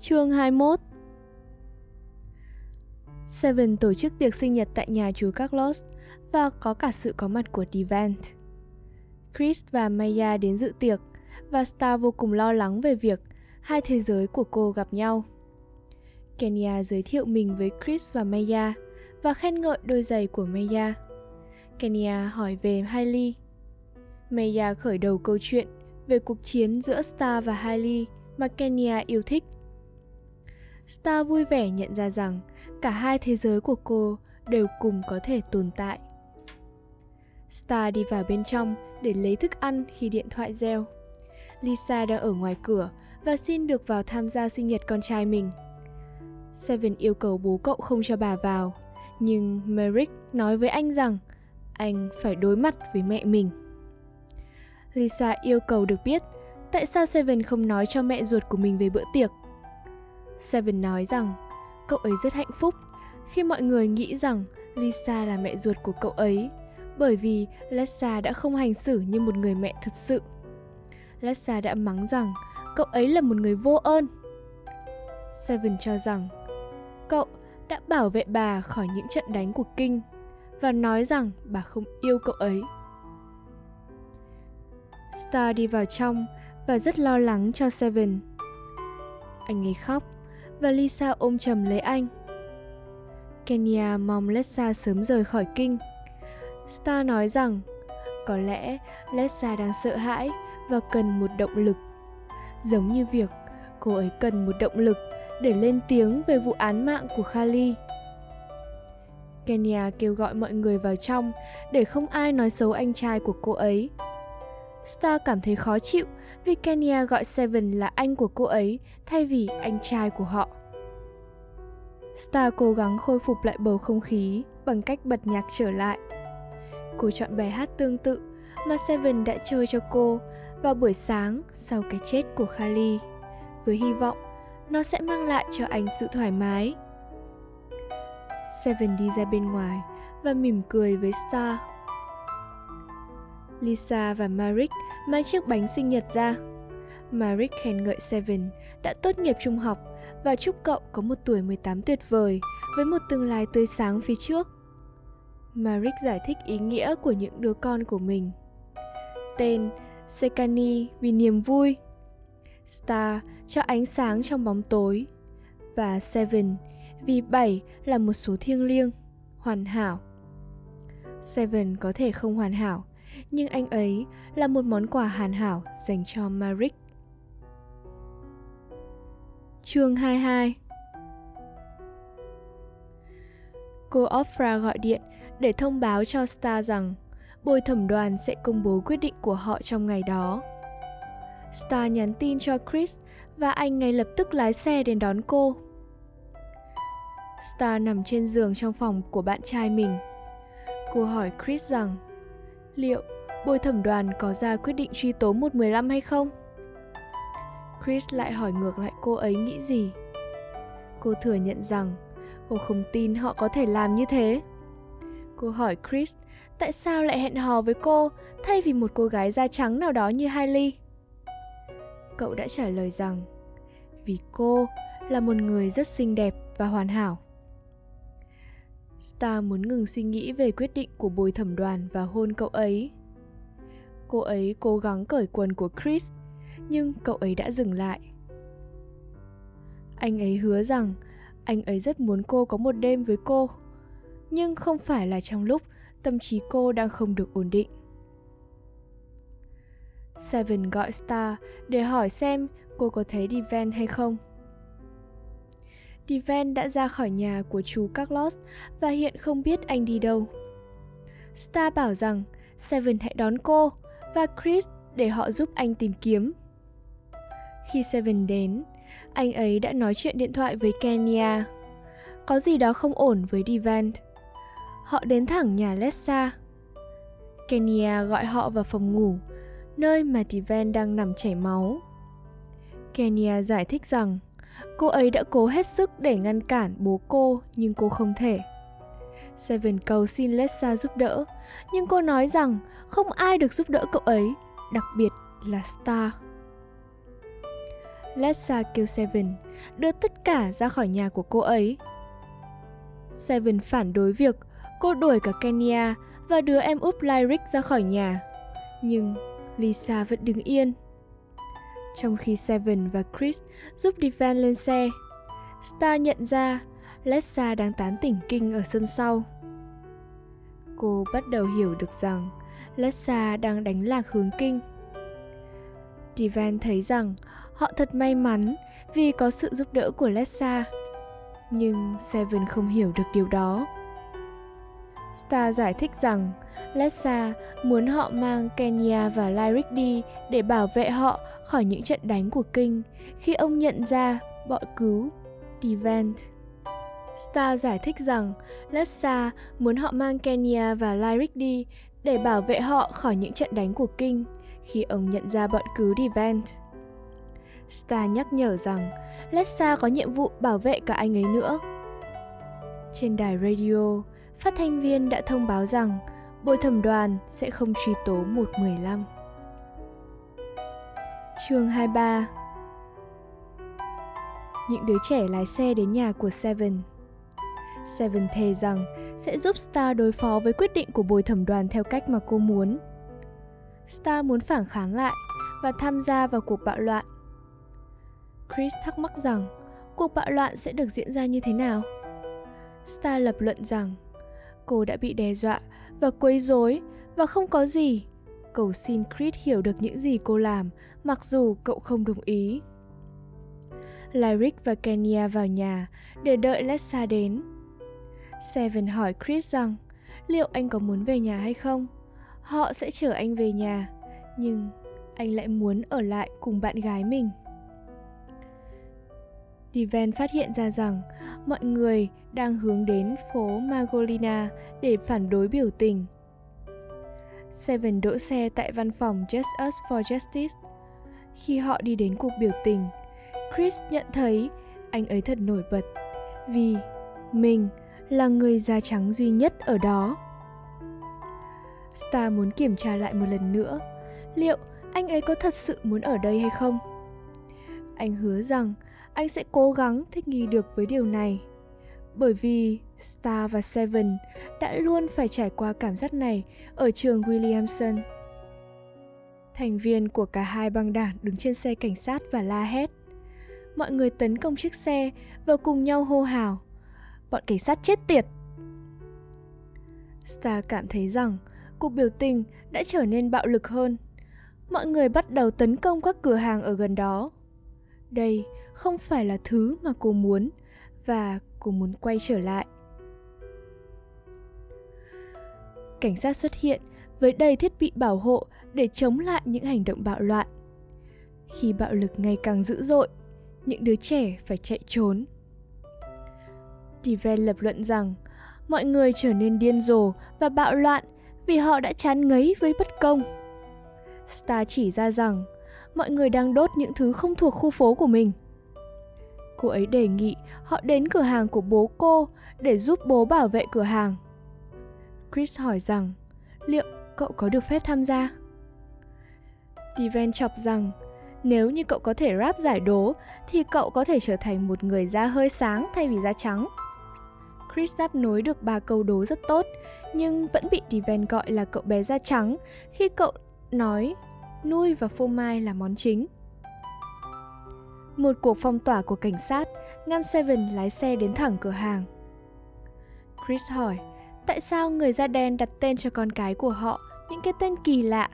Chương 21 Seven tổ chức tiệc sinh nhật tại nhà chú Carlos và có cả sự có mặt của Devant. Chris và Maya đến dự tiệc và Star vô cùng lo lắng về việc hai thế giới của cô gặp nhau. Kenya giới thiệu mình với Chris và Maya và khen ngợi đôi giày của Maya. Kenya hỏi về Hailey. Maya khởi đầu câu chuyện về cuộc chiến giữa Star và Hailey mà Kenya yêu thích. Star vui vẻ nhận ra rằng cả hai thế giới của cô đều cùng có thể tồn tại. Star đi vào bên trong để lấy thức ăn khi điện thoại reo. Lisa đang ở ngoài cửa và xin được vào tham gia sinh nhật con trai mình. Seven yêu cầu bố cậu không cho bà vào, nhưng Merrick nói với anh rằng anh phải đối mặt với mẹ mình. Lisa yêu cầu được biết tại sao Seven không nói cho mẹ ruột của mình về bữa tiệc. Seven nói rằng, cậu ấy rất hạnh phúc khi mọi người nghĩ rằng Lisa là mẹ ruột của cậu ấy, bởi vì Lisa đã không hành xử như một người mẹ thật sự. Lisa đã mắng rằng, cậu ấy là một người vô ơn. Seven cho rằng, cậu đã bảo vệ bà khỏi những trận đánh của Kinh và nói rằng bà không yêu cậu ấy. Star đi vào trong và rất lo lắng cho Seven. Anh ấy khóc và Lisa ôm chầm lấy anh. Kenya mong Lessa sớm rời khỏi kinh. Star nói rằng, có lẽ Lessa đang sợ hãi và cần một động lực. Giống như việc cô ấy cần một động lực để lên tiếng về vụ án mạng của Khali. Kenya kêu gọi mọi người vào trong để không ai nói xấu anh trai của cô ấy. Star cảm thấy khó chịu vì Kenya gọi Seven là anh của cô ấy thay vì anh trai của họ. Star cố gắng khôi phục lại bầu không khí bằng cách bật nhạc trở lại. Cô chọn bài hát tương tự mà Seven đã chơi cho cô vào buổi sáng sau cái chết của Khali, với hy vọng nó sẽ mang lại cho anh sự thoải mái. Seven đi ra bên ngoài và mỉm cười với Star. Lisa và Marik mang chiếc bánh sinh nhật ra. Marik khen ngợi Seven đã tốt nghiệp trung học và chúc cậu có một tuổi 18 tuyệt vời với một tương lai tươi sáng phía trước. Marik giải thích ý nghĩa của những đứa con của mình. Tên Sekani vì niềm vui, Star cho ánh sáng trong bóng tối và Seven vì 7 là một số thiêng liêng, hoàn hảo. Seven có thể không hoàn hảo, nhưng anh ấy là một món quà hoàn hảo dành cho Marik. Chương 22 Cô Ofra gọi điện để thông báo cho Star rằng bồi thẩm đoàn sẽ công bố quyết định của họ trong ngày đó. Star nhắn tin cho Chris và anh ngay lập tức lái xe đến đón cô. Star nằm trên giường trong phòng của bạn trai mình. Cô hỏi Chris rằng liệu bồi thẩm đoàn có ra quyết định truy tố 115 hay không? Chris lại hỏi ngược lại cô ấy nghĩ gì. Cô thừa nhận rằng cô không tin họ có thể làm như thế. Cô hỏi Chris, tại sao lại hẹn hò với cô thay vì một cô gái da trắng nào đó như Hailey. Cậu đã trả lời rằng, vì cô là một người rất xinh đẹp và hoàn hảo. Star muốn ngừng suy nghĩ về quyết định của bồi thẩm đoàn và hôn cậu ấy. Cô ấy cố gắng cởi quần của Chris, nhưng cậu ấy đã dừng lại. Anh ấy hứa rằng anh ấy rất muốn cô có một đêm với cô, nhưng không phải là trong lúc tâm trí cô đang không được ổn định. Seven gọi Star để hỏi xem cô có thấy Divan hay không. Divan đã ra khỏi nhà của chú Carlos và hiện không biết anh đi đâu. Star bảo rằng Seven hãy đón cô và Chris để họ giúp anh tìm kiếm. Khi Seven đến, anh ấy đã nói chuyện điện thoại với Kenya. Có gì đó không ổn với Divan. Họ đến thẳng nhà Lessa. Kenya gọi họ vào phòng ngủ, nơi mà Divan đang nằm chảy máu. Kenya giải thích rằng cô ấy đã cố hết sức để ngăn cản bố cô nhưng cô không thể. Seven cầu xin Lessa giúp đỡ, nhưng cô nói rằng không ai được giúp đỡ cậu ấy, đặc biệt là Star. Lessa kêu Seven đưa tất cả ra khỏi nhà của cô ấy. Seven phản đối việc cô đuổi cả Kenya và đưa em út Lyric ra khỏi nhà. Nhưng Lisa vẫn đứng yên. Trong khi Seven và Chris giúp Devan lên xe, Star nhận ra Lessa đang tán tỉnh kinh ở sân sau. Cô bắt đầu hiểu được rằng Lessa đang đánh lạc hướng kinh. Divan thấy rằng họ thật may mắn vì có sự giúp đỡ của Lessa. Nhưng Seven không hiểu được điều đó. Star giải thích rằng Lessa muốn họ mang Kenya và Lyric đi để bảo vệ họ khỏi những trận đánh của Kinh khi ông nhận ra bọn cứu Devant. Star giải thích rằng Lessa muốn họ mang Kenya và Lyric đi để bảo vệ họ khỏi những trận đánh của Kinh khi ông nhận ra bọn cứu Devant. Star nhắc nhở rằng Lessa có nhiệm vụ bảo vệ cả anh ấy nữa. Trên đài radio, phát thanh viên đã thông báo rằng bồi thẩm đoàn sẽ không truy tố 115. Chương 23 Những đứa trẻ lái xe đến nhà của Seven. Seven thề rằng sẽ giúp Star đối phó với quyết định của bồi thẩm đoàn theo cách mà cô muốn. Star muốn phản kháng lại và tham gia vào cuộc bạo loạn. Chris thắc mắc rằng cuộc bạo loạn sẽ được diễn ra như thế nào. Star lập luận rằng cô đã bị đe dọa và quấy rối và không có gì. Cầu xin Chris hiểu được những gì cô làm, mặc dù cậu không đồng ý. Lyric và Kenya vào nhà để đợi Lessa đến. Seven hỏi Chris rằng liệu anh có muốn về nhà hay không? Họ sẽ chở anh về nhà, nhưng anh lại muốn ở lại cùng bạn gái mình. Steven phát hiện ra rằng mọi người đang hướng đến phố Magolina để phản đối biểu tình. Seven đỗ xe tại văn phòng Just Us for Justice. Khi họ đi đến cuộc biểu tình, Chris nhận thấy anh ấy thật nổi bật vì mình là người da trắng duy nhất ở đó. Star muốn kiểm tra lại một lần nữa, liệu anh ấy có thật sự muốn ở đây hay không? Anh hứa rằng anh sẽ cố gắng thích nghi được với điều này. Bởi vì Star và Seven đã luôn phải trải qua cảm giác này ở trường Williamson. Thành viên của cả hai băng đảng đứng trên xe cảnh sát và la hét. Mọi người tấn công chiếc xe và cùng nhau hô hào. Bọn cảnh sát chết tiệt! Star cảm thấy rằng cuộc biểu tình đã trở nên bạo lực hơn. Mọi người bắt đầu tấn công các cửa hàng ở gần đó. Đây không phải là thứ mà cô muốn và cô muốn quay trở lại. Cảnh sát xuất hiện với đầy thiết bị bảo hộ để chống lại những hành động bạo loạn. Khi bạo lực ngày càng dữ dội, những đứa trẻ phải chạy trốn. Steven lập luận rằng mọi người trở nên điên rồ và bạo loạn vì họ đã chán ngấy với bất công. Star chỉ ra rằng mọi người đang đốt những thứ không thuộc khu phố của mình. Cô ấy đề nghị họ đến cửa hàng của bố cô để giúp bố bảo vệ cửa hàng. Chris hỏi rằng, liệu cậu có được phép tham gia? Steven chọc rằng, nếu như cậu có thể rap giải đố, thì cậu có thể trở thành một người da hơi sáng thay vì da trắng. Chris đáp nối được ba câu đố rất tốt, nhưng vẫn bị Steven gọi là cậu bé da trắng khi cậu nói, nuôi và phô mai là món chính. Một cuộc phong tỏa của cảnh sát ngăn Seven lái xe đến thẳng cửa hàng. Chris hỏi tại sao người da đen đặt tên cho con cái của họ những cái tên kỳ lạ.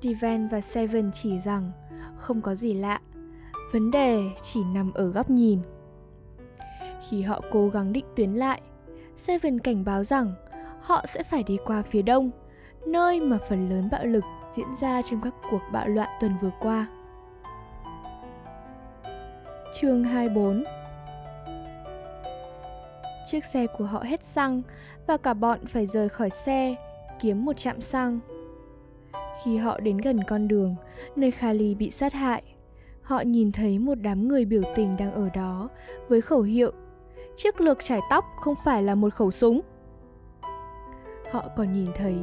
Devan và Seven chỉ rằng không có gì lạ, vấn đề chỉ nằm ở góc nhìn. Khi họ cố gắng định tuyến lại, Seven cảnh báo rằng họ sẽ phải đi qua phía đông, nơi mà phần lớn bạo lực diễn ra trong các cuộc bạo loạn tuần vừa qua. Chương 24 Chiếc xe của họ hết xăng và cả bọn phải rời khỏi xe, kiếm một trạm xăng. Khi họ đến gần con đường, nơi Khali bị sát hại, họ nhìn thấy một đám người biểu tình đang ở đó với khẩu hiệu Chiếc lược trải tóc không phải là một khẩu súng. Họ còn nhìn thấy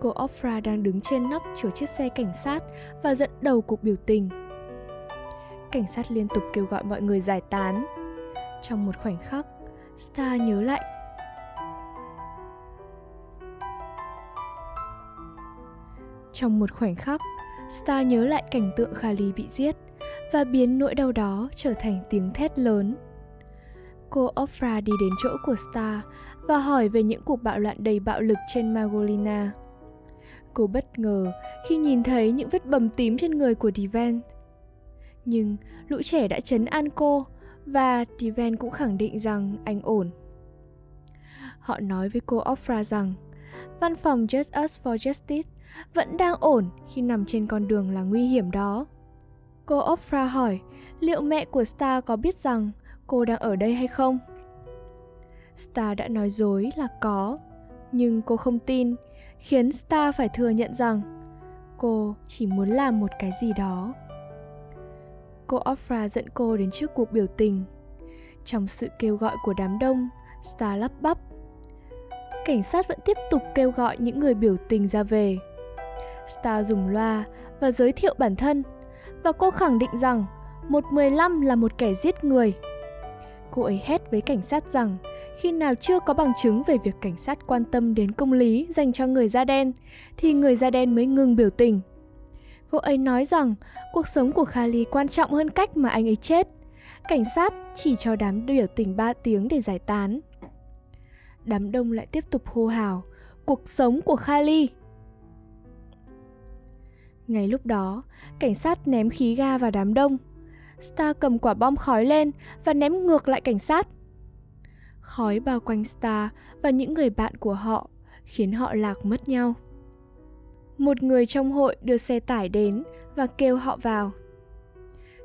cô Ofra đang đứng trên nóc chỗ chiếc xe cảnh sát và dẫn đầu cuộc biểu tình cảnh sát liên tục kêu gọi mọi người giải tán. Trong một khoảnh khắc, Star nhớ lại Trong một khoảnh khắc, Star nhớ lại cảnh tượng Khali bị giết và biến nỗi đau đó trở thành tiếng thét lớn. Cô Ofra đi đến chỗ của Star và hỏi về những cuộc bạo loạn đầy bạo lực trên Magolina. Cô bất ngờ khi nhìn thấy những vết bầm tím trên người của Divan. Nhưng lũ trẻ đã chấn an cô và Steven cũng khẳng định rằng anh ổn. Họ nói với cô Ofra rằng văn phòng Just Us for Justice vẫn đang ổn khi nằm trên con đường là nguy hiểm đó. Cô Ofra hỏi liệu mẹ của Star có biết rằng cô đang ở đây hay không? Star đã nói dối là có, nhưng cô không tin, khiến Star phải thừa nhận rằng cô chỉ muốn làm một cái gì đó. Cô Ofra dẫn cô đến trước cuộc biểu tình. Trong sự kêu gọi của đám đông, Star lắp bắp. Cảnh sát vẫn tiếp tục kêu gọi những người biểu tình ra về. Star dùng loa và giới thiệu bản thân và cô khẳng định rằng 115 là một kẻ giết người. Cô ấy hét với cảnh sát rằng khi nào chưa có bằng chứng về việc cảnh sát quan tâm đến công lý dành cho người da đen thì người da đen mới ngừng biểu tình. Cô ấy nói rằng cuộc sống của Khali quan trọng hơn cách mà anh ấy chết. Cảnh sát chỉ cho đám biểu tình 3 tiếng để giải tán. Đám đông lại tiếp tục hô hào, cuộc sống của Khali. Ngay lúc đó, cảnh sát ném khí ga vào đám đông. Star cầm quả bom khói lên và ném ngược lại cảnh sát. Khói bao quanh Star và những người bạn của họ khiến họ lạc mất nhau. Một người trong hội đưa xe tải đến và kêu họ vào.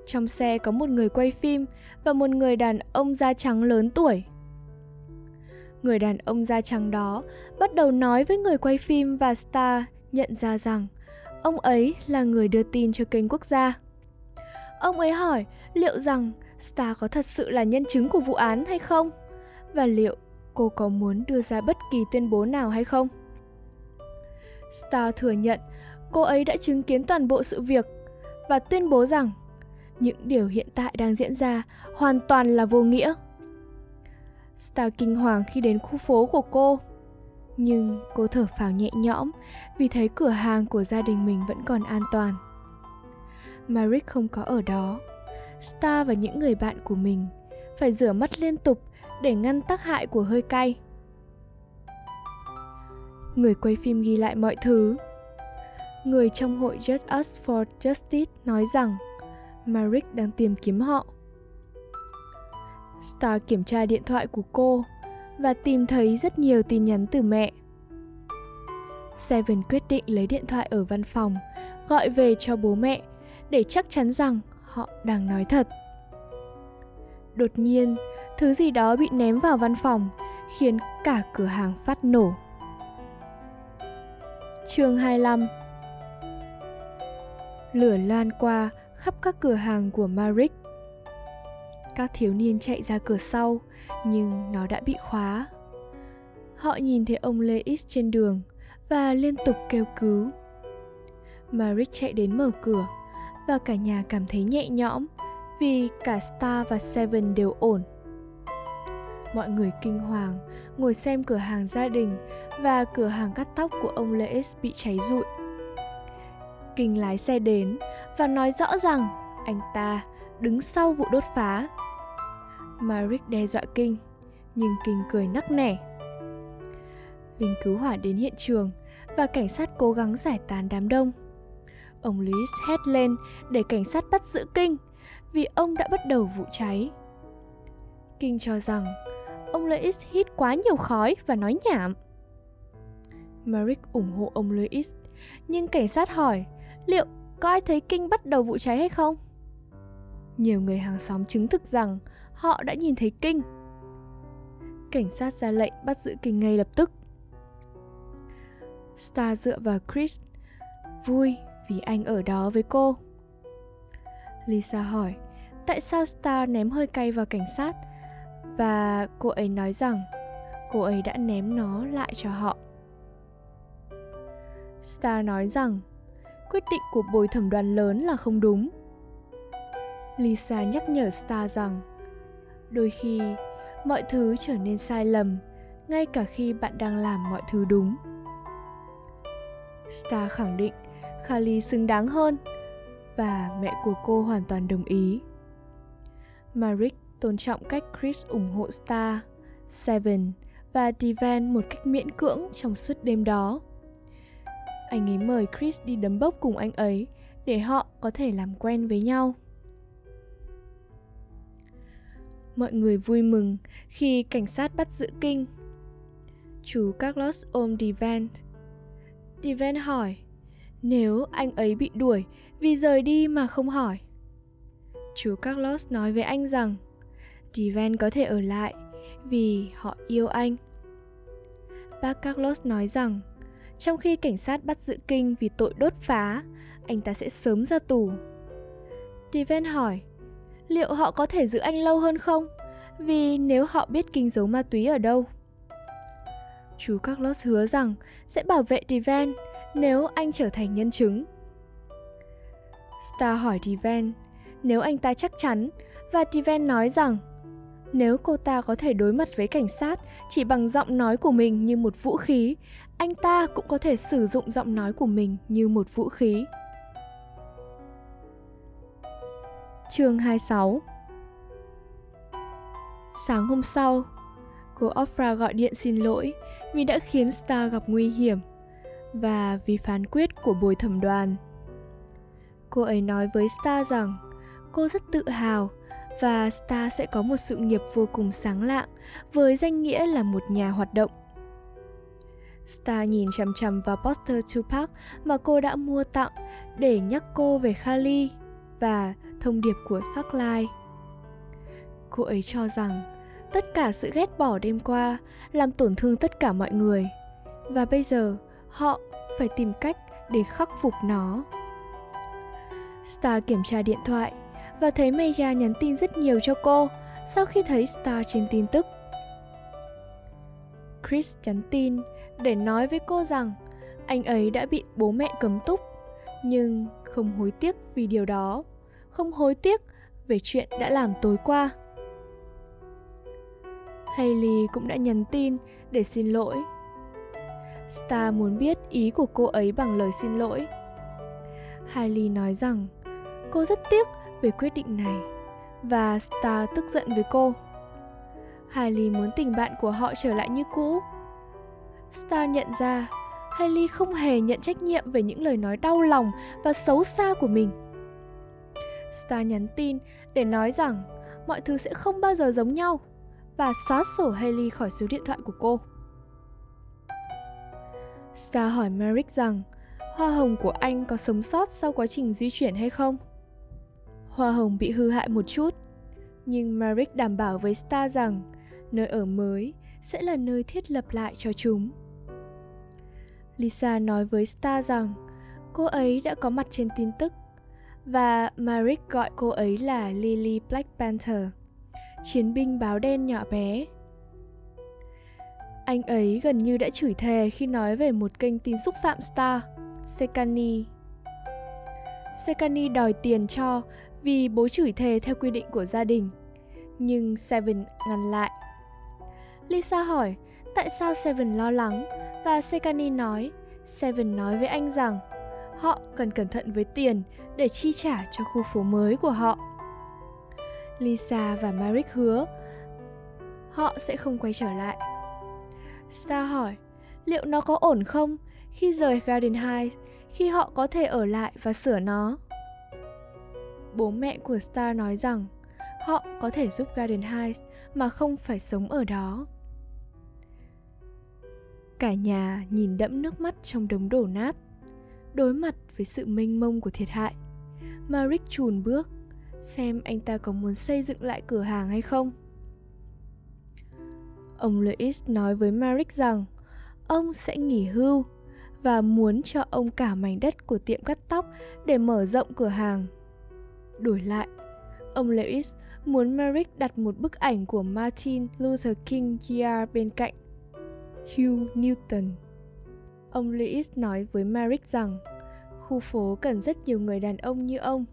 Trong xe có một người quay phim và một người đàn ông da trắng lớn tuổi. Người đàn ông da trắng đó bắt đầu nói với người quay phim và Star nhận ra rằng Ông ấy là người đưa tin cho kênh quốc gia. Ông ấy hỏi liệu rằng Star có thật sự là nhân chứng của vụ án hay không? Và liệu cô có muốn đưa ra bất kỳ tuyên bố nào hay không? Star thừa nhận cô ấy đã chứng kiến toàn bộ sự việc và tuyên bố rằng những điều hiện tại đang diễn ra hoàn toàn là vô nghĩa. Star kinh hoàng khi đến khu phố của cô, nhưng cô thở phào nhẹ nhõm vì thấy cửa hàng của gia đình mình vẫn còn an toàn. Maric không có ở đó. Star và những người bạn của mình phải rửa mắt liên tục để ngăn tác hại của hơi cay. Người quay phim ghi lại mọi thứ. Người trong hội Just Us for Justice nói rằng Maric đang tìm kiếm họ. Star kiểm tra điện thoại của cô và tìm thấy rất nhiều tin nhắn từ mẹ. Seven quyết định lấy điện thoại ở văn phòng, gọi về cho bố mẹ để chắc chắn rằng họ đang nói thật. Đột nhiên, thứ gì đó bị ném vào văn phòng, khiến cả cửa hàng phát nổ. Chương 25 Lửa lan qua khắp các cửa hàng của Marik các thiếu niên chạy ra cửa sau, nhưng nó đã bị khóa. Họ nhìn thấy ông Leis trên đường và liên tục kêu cứu. Maric chạy đến mở cửa và cả nhà cảm thấy nhẹ nhõm vì cả Star và Seven đều ổn. Mọi người kinh hoàng ngồi xem cửa hàng gia đình và cửa hàng cắt tóc của ông lễ bị cháy rụi. Kinh lái xe đến và nói rõ rằng anh ta đứng sau vụ đốt phá mà Rick đe dọa Kinh, nhưng Kinh cười nắc nẻ. Lính cứu hỏa đến hiện trường và cảnh sát cố gắng giải tán đám đông. Ông Louis hét lên để cảnh sát bắt giữ Kinh vì ông đã bắt đầu vụ cháy. Kinh cho rằng ông Lewis hít quá nhiều khói và nói nhảm. Maric ủng hộ ông Lewis, nhưng cảnh sát hỏi liệu có ai thấy Kinh bắt đầu vụ cháy hay không? Nhiều người hàng xóm chứng thực rằng họ đã nhìn thấy Kinh. Cảnh sát ra lệnh bắt giữ Kinh ngay lập tức. Star dựa vào Chris, vui vì anh ở đó với cô. Lisa hỏi tại sao Star ném hơi cay vào cảnh sát và cô ấy nói rằng cô ấy đã ném nó lại cho họ. Star nói rằng quyết định của bồi thẩm đoàn lớn là không đúng Lisa nhắc nhở Star rằng đôi khi mọi thứ trở nên sai lầm, ngay cả khi bạn đang làm mọi thứ đúng. Star khẳng định Kali xứng đáng hơn và mẹ của cô hoàn toàn đồng ý. Marik tôn trọng cách Chris ủng hộ Star, Seven và Divan một cách miễn cưỡng trong suốt đêm đó. Anh ấy mời Chris đi đấm bốc cùng anh ấy để họ có thể làm quen với nhau. Mọi người vui mừng khi cảnh sát bắt giữ Kinh. Chú Carlos ôm Divan. Divan hỏi, nếu anh ấy bị đuổi vì rời đi mà không hỏi. Chú Carlos nói với anh rằng Divan có thể ở lại vì họ yêu anh. Bác Carlos nói rằng trong khi cảnh sát bắt giữ Kinh vì tội đốt phá, anh ta sẽ sớm ra tù. Divan hỏi, liệu họ có thể giữ anh lâu hơn không? Vì nếu họ biết Kinh giấu ma túy ở đâu. Chú Carlos hứa rằng sẽ bảo vệ Divan nếu anh trở thành nhân chứng. Star hỏi Divan nếu anh ta chắc chắn và Divan nói rằng nếu cô ta có thể đối mặt với cảnh sát chỉ bằng giọng nói của mình như một vũ khí, anh ta cũng có thể sử dụng giọng nói của mình như một vũ khí. Chương 26 Sáng hôm sau, cô Ofra gọi điện xin lỗi vì đã khiến Star gặp nguy hiểm và vì phán quyết của bồi thẩm đoàn. Cô ấy nói với Star rằng cô rất tự hào và Star sẽ có một sự nghiệp vô cùng sáng lạng, với danh nghĩa là một nhà hoạt động. Star nhìn chằm chằm vào poster Tupac mà cô đã mua tặng để nhắc cô về Kali và thông điệp của Sarkline. Cô ấy cho rằng tất cả sự ghét bỏ đêm qua làm tổn thương tất cả mọi người, và bây giờ họ phải tìm cách để khắc phục nó. Star kiểm tra điện thoại và thấy Meja nhắn tin rất nhiều cho cô sau khi thấy Star trên tin tức. Chris nhắn tin để nói với cô rằng anh ấy đã bị bố mẹ cấm túc, nhưng không hối tiếc vì điều đó, không hối tiếc về chuyện đã làm tối qua. Hailey cũng đã nhắn tin để xin lỗi. Star muốn biết ý của cô ấy bằng lời xin lỗi. Hailey nói rằng cô rất tiếc về quyết định này, và Star tức giận với cô. Hailey muốn tình bạn của họ trở lại như cũ. Star nhận ra, Hailey không hề nhận trách nhiệm về những lời nói đau lòng và xấu xa của mình. Star nhắn tin để nói rằng mọi thứ sẽ không bao giờ giống nhau và xóa sổ Hailey khỏi số điện thoại của cô. Star hỏi Merrick rằng hoa hồng của anh có sống sót sau quá trình di chuyển hay không? Hoa hồng bị hư hại một chút, nhưng Merrick đảm bảo với Star rằng nơi ở mới sẽ là nơi thiết lập lại cho chúng. Lisa nói với Star rằng cô ấy đã có mặt trên tin tức và Merrick gọi cô ấy là Lily Black Panther, chiến binh báo đen nhỏ bé. Anh ấy gần như đã chửi thề khi nói về một kênh tin xúc phạm Star, Sekani. Sekani đòi tiền cho vì bố chửi thề theo quy định của gia đình. Nhưng Seven ngăn lại. Lisa hỏi, tại sao Seven lo lắng và Sekani nói, Seven nói với anh rằng, họ cần cẩn thận với tiền để chi trả cho khu phố mới của họ. Lisa và Marik hứa, họ sẽ không quay trở lại. Star hỏi, liệu nó có ổn không khi rời Garden Heights khi họ có thể ở lại và sửa nó. Bố mẹ của Star nói rằng họ có thể giúp Garden Heights mà không phải sống ở đó. Cả nhà nhìn đẫm nước mắt trong đống đổ nát, đối mặt với sự mênh mông của thiệt hại. Mà Rick chùn bước, xem anh ta có muốn xây dựng lại cửa hàng hay không. Ông Louis nói với Maric rằng ông sẽ nghỉ hưu và muốn cho ông cả mảnh đất của tiệm cắt tóc để mở rộng cửa hàng. Đổi lại, ông Lewis muốn Merrick đặt một bức ảnh của Martin Luther King Jr. bên cạnh Hugh Newton. Ông Lewis nói với Merrick rằng khu phố cần rất nhiều người đàn ông như ông.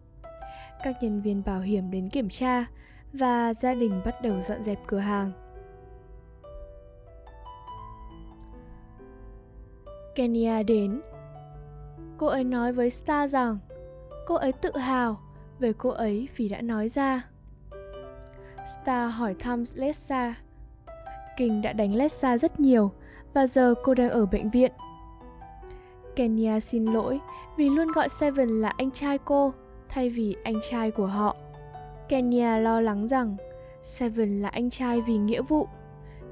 các nhân viên bảo hiểm đến kiểm tra và gia đình bắt đầu dọn dẹp cửa hàng. Kenya đến. Cô ấy nói với Star rằng cô ấy tự hào về cô ấy vì đã nói ra. Star hỏi thăm Lessa. Kinh đã đánh Lessa rất nhiều và giờ cô đang ở bệnh viện. Kenya xin lỗi vì luôn gọi Seven là anh trai cô thay vì anh trai của họ. Kenya lo lắng rằng Seven là anh trai vì nghĩa vụ,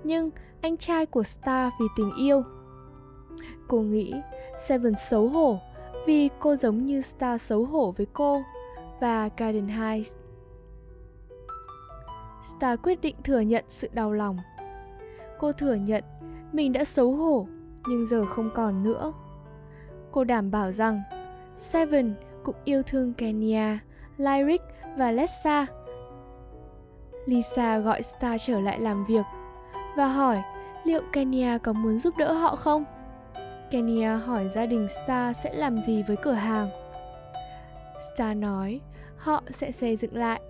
nhưng anh trai của Star vì tình yêu. Cô nghĩ Seven xấu hổ vì cô giống như Star xấu hổ với cô và Garden Heights. Star quyết định thừa nhận sự đau lòng. Cô thừa nhận mình đã xấu hổ nhưng giờ không còn nữa. Cô đảm bảo rằng Seven cũng yêu thương Kenya, Lyric và Lessa. Lisa gọi Star trở lại làm việc và hỏi liệu Kenya có muốn giúp đỡ họ không? Kenya hỏi gia đình Star sẽ làm gì với cửa hàng. Star nói, họ sẽ xây dựng lại.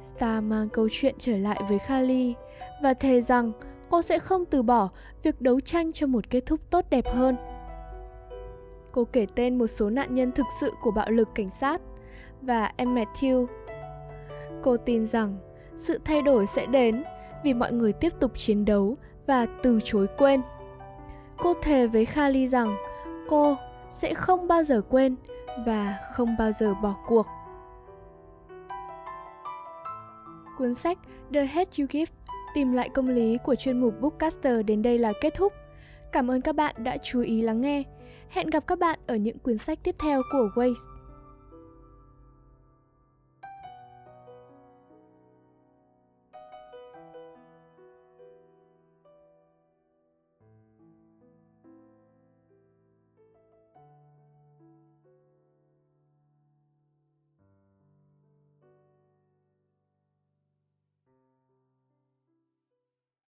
Star mang câu chuyện trở lại với Kali và thề rằng cô sẽ không từ bỏ việc đấu tranh cho một kết thúc tốt đẹp hơn. Cô kể tên một số nạn nhân thực sự của bạo lực cảnh sát và em Matthew. Cô tin rằng sự thay đổi sẽ đến vì mọi người tiếp tục chiến đấu và từ chối quên. Cô thề với Kali rằng cô sẽ không bao giờ quên và không bao giờ bỏ cuộc. Cuốn sách The Head You Give, tìm lại công lý của chuyên mục Bookcaster đến đây là kết thúc. Cảm ơn các bạn đã chú ý lắng nghe. Hẹn gặp các bạn ở những quyển sách tiếp theo của Waze.